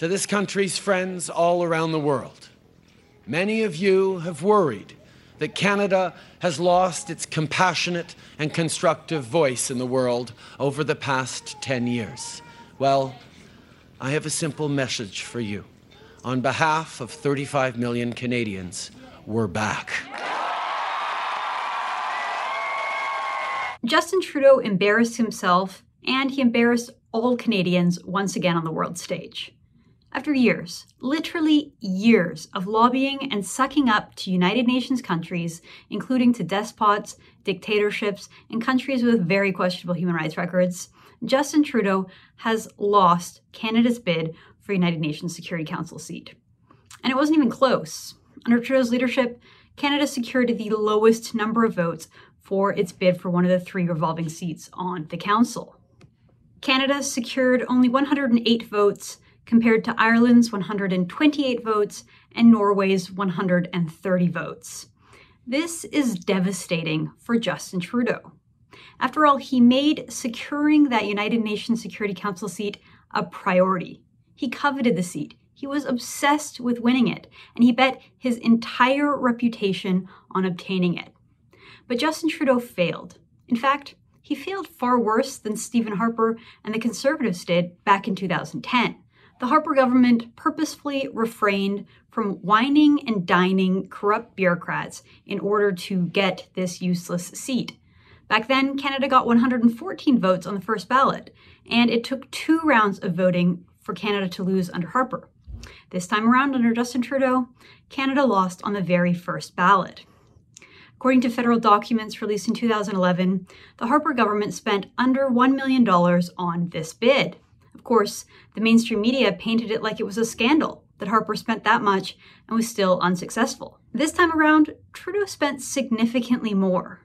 to this country's friends all around the world. Many of you have worried that Canada has lost its compassionate and constructive voice in the world over the past 10 years. Well, I have a simple message for you. On behalf of 35 million Canadians, we're back. Justin Trudeau embarrassed himself and he embarrassed all Canadians once again on the world stage. After years, literally years of lobbying and sucking up to United Nations countries, including to despots, dictatorships, and countries with very questionable human rights records, Justin Trudeau has lost Canada's bid for United Nations Security Council seat. And it wasn't even close. Under Trudeau's leadership, Canada secured the lowest number of votes for its bid for one of the three revolving seats on the council. Canada secured only 108 votes compared to Ireland's 128 votes and Norway's 130 votes. This is devastating for Justin Trudeau. After all, he made securing that United Nations Security Council seat a priority. He coveted the seat. He was obsessed with winning it, and he bet his entire reputation on obtaining it. But Justin Trudeau failed. In fact, he failed far worse than Stephen Harper and the Conservatives did back in 2010 the Harper government purposefully refrained from wining and dining corrupt bureaucrats in order to get this useless seat. Back then, Canada got 114 votes on the first ballot, and it took two rounds of voting for Canada to lose under Harper. This time around, under Justin Trudeau, Canada lost on the very first ballot. According to federal documents released in 2011, the Harper government spent under $1 million on this bid. Course, the mainstream media painted it like it was a scandal that Harper spent that much and was still unsuccessful. This time around, Trudeau spent significantly more.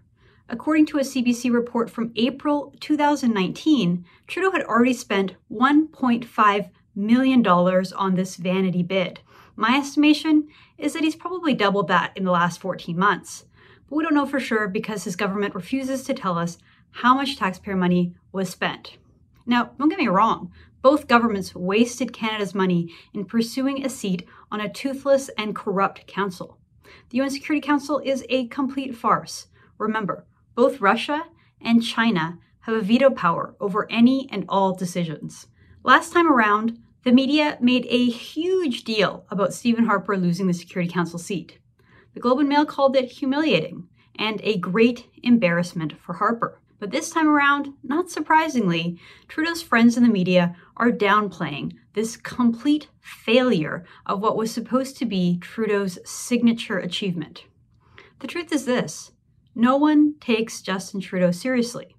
According to a CBC report from April 2019, Trudeau had already spent $1.5 million on this vanity bid. My estimation is that he's probably doubled that in the last 14 months. But we don't know for sure because his government refuses to tell us how much taxpayer money was spent. Now, don't get me wrong, both governments wasted Canada's money in pursuing a seat on a toothless and corrupt council. The UN Security Council is a complete farce. Remember, both Russia and China have a veto power over any and all decisions. Last time around, the media made a huge deal about Stephen Harper losing the Security Council seat. The Globe and Mail called it humiliating and a great embarrassment for Harper. But this time around, not surprisingly, Trudeau's friends in the media are downplaying this complete failure of what was supposed to be Trudeau's signature achievement. The truth is this no one takes Justin Trudeau seriously.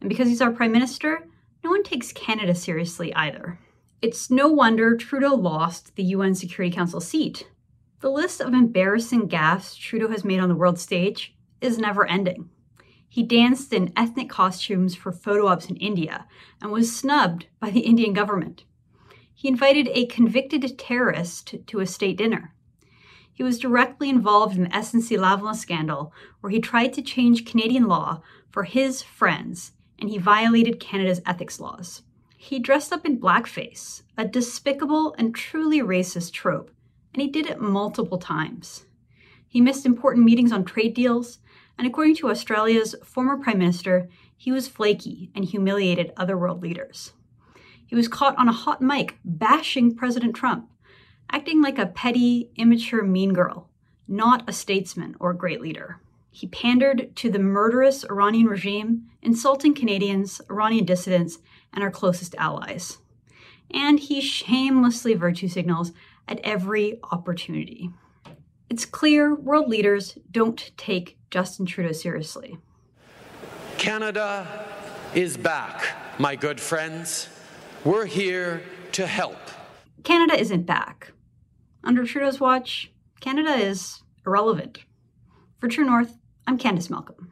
And because he's our prime minister, no one takes Canada seriously either. It's no wonder Trudeau lost the UN Security Council seat. The list of embarrassing gaffes Trudeau has made on the world stage is never ending. He danced in ethnic costumes for photo ops in India and was snubbed by the Indian government. He invited a convicted terrorist to a state dinner. He was directly involved in the SNC-Lavalin scandal, where he tried to change Canadian law for his friends, and he violated Canada's ethics laws. He dressed up in blackface, a despicable and truly racist trope, and he did it multiple times. He missed important meetings on trade deals, and according to Australia's former Prime Minister, he was flaky and humiliated other world leaders. He was caught on a hot mic bashing President Trump, acting like a petty, immature mean girl, not a statesman or great leader. He pandered to the murderous Iranian regime, insulting Canadians, Iranian dissidents, and our closest allies. And he shamelessly virtue signals at every opportunity. It's clear world leaders don't take Justin Trudeau seriously. Canada is back, my good friends. We're here to help. Canada isn't back. Under Trudeau's watch, Canada is irrelevant. For True North, I'm Candice Malcolm.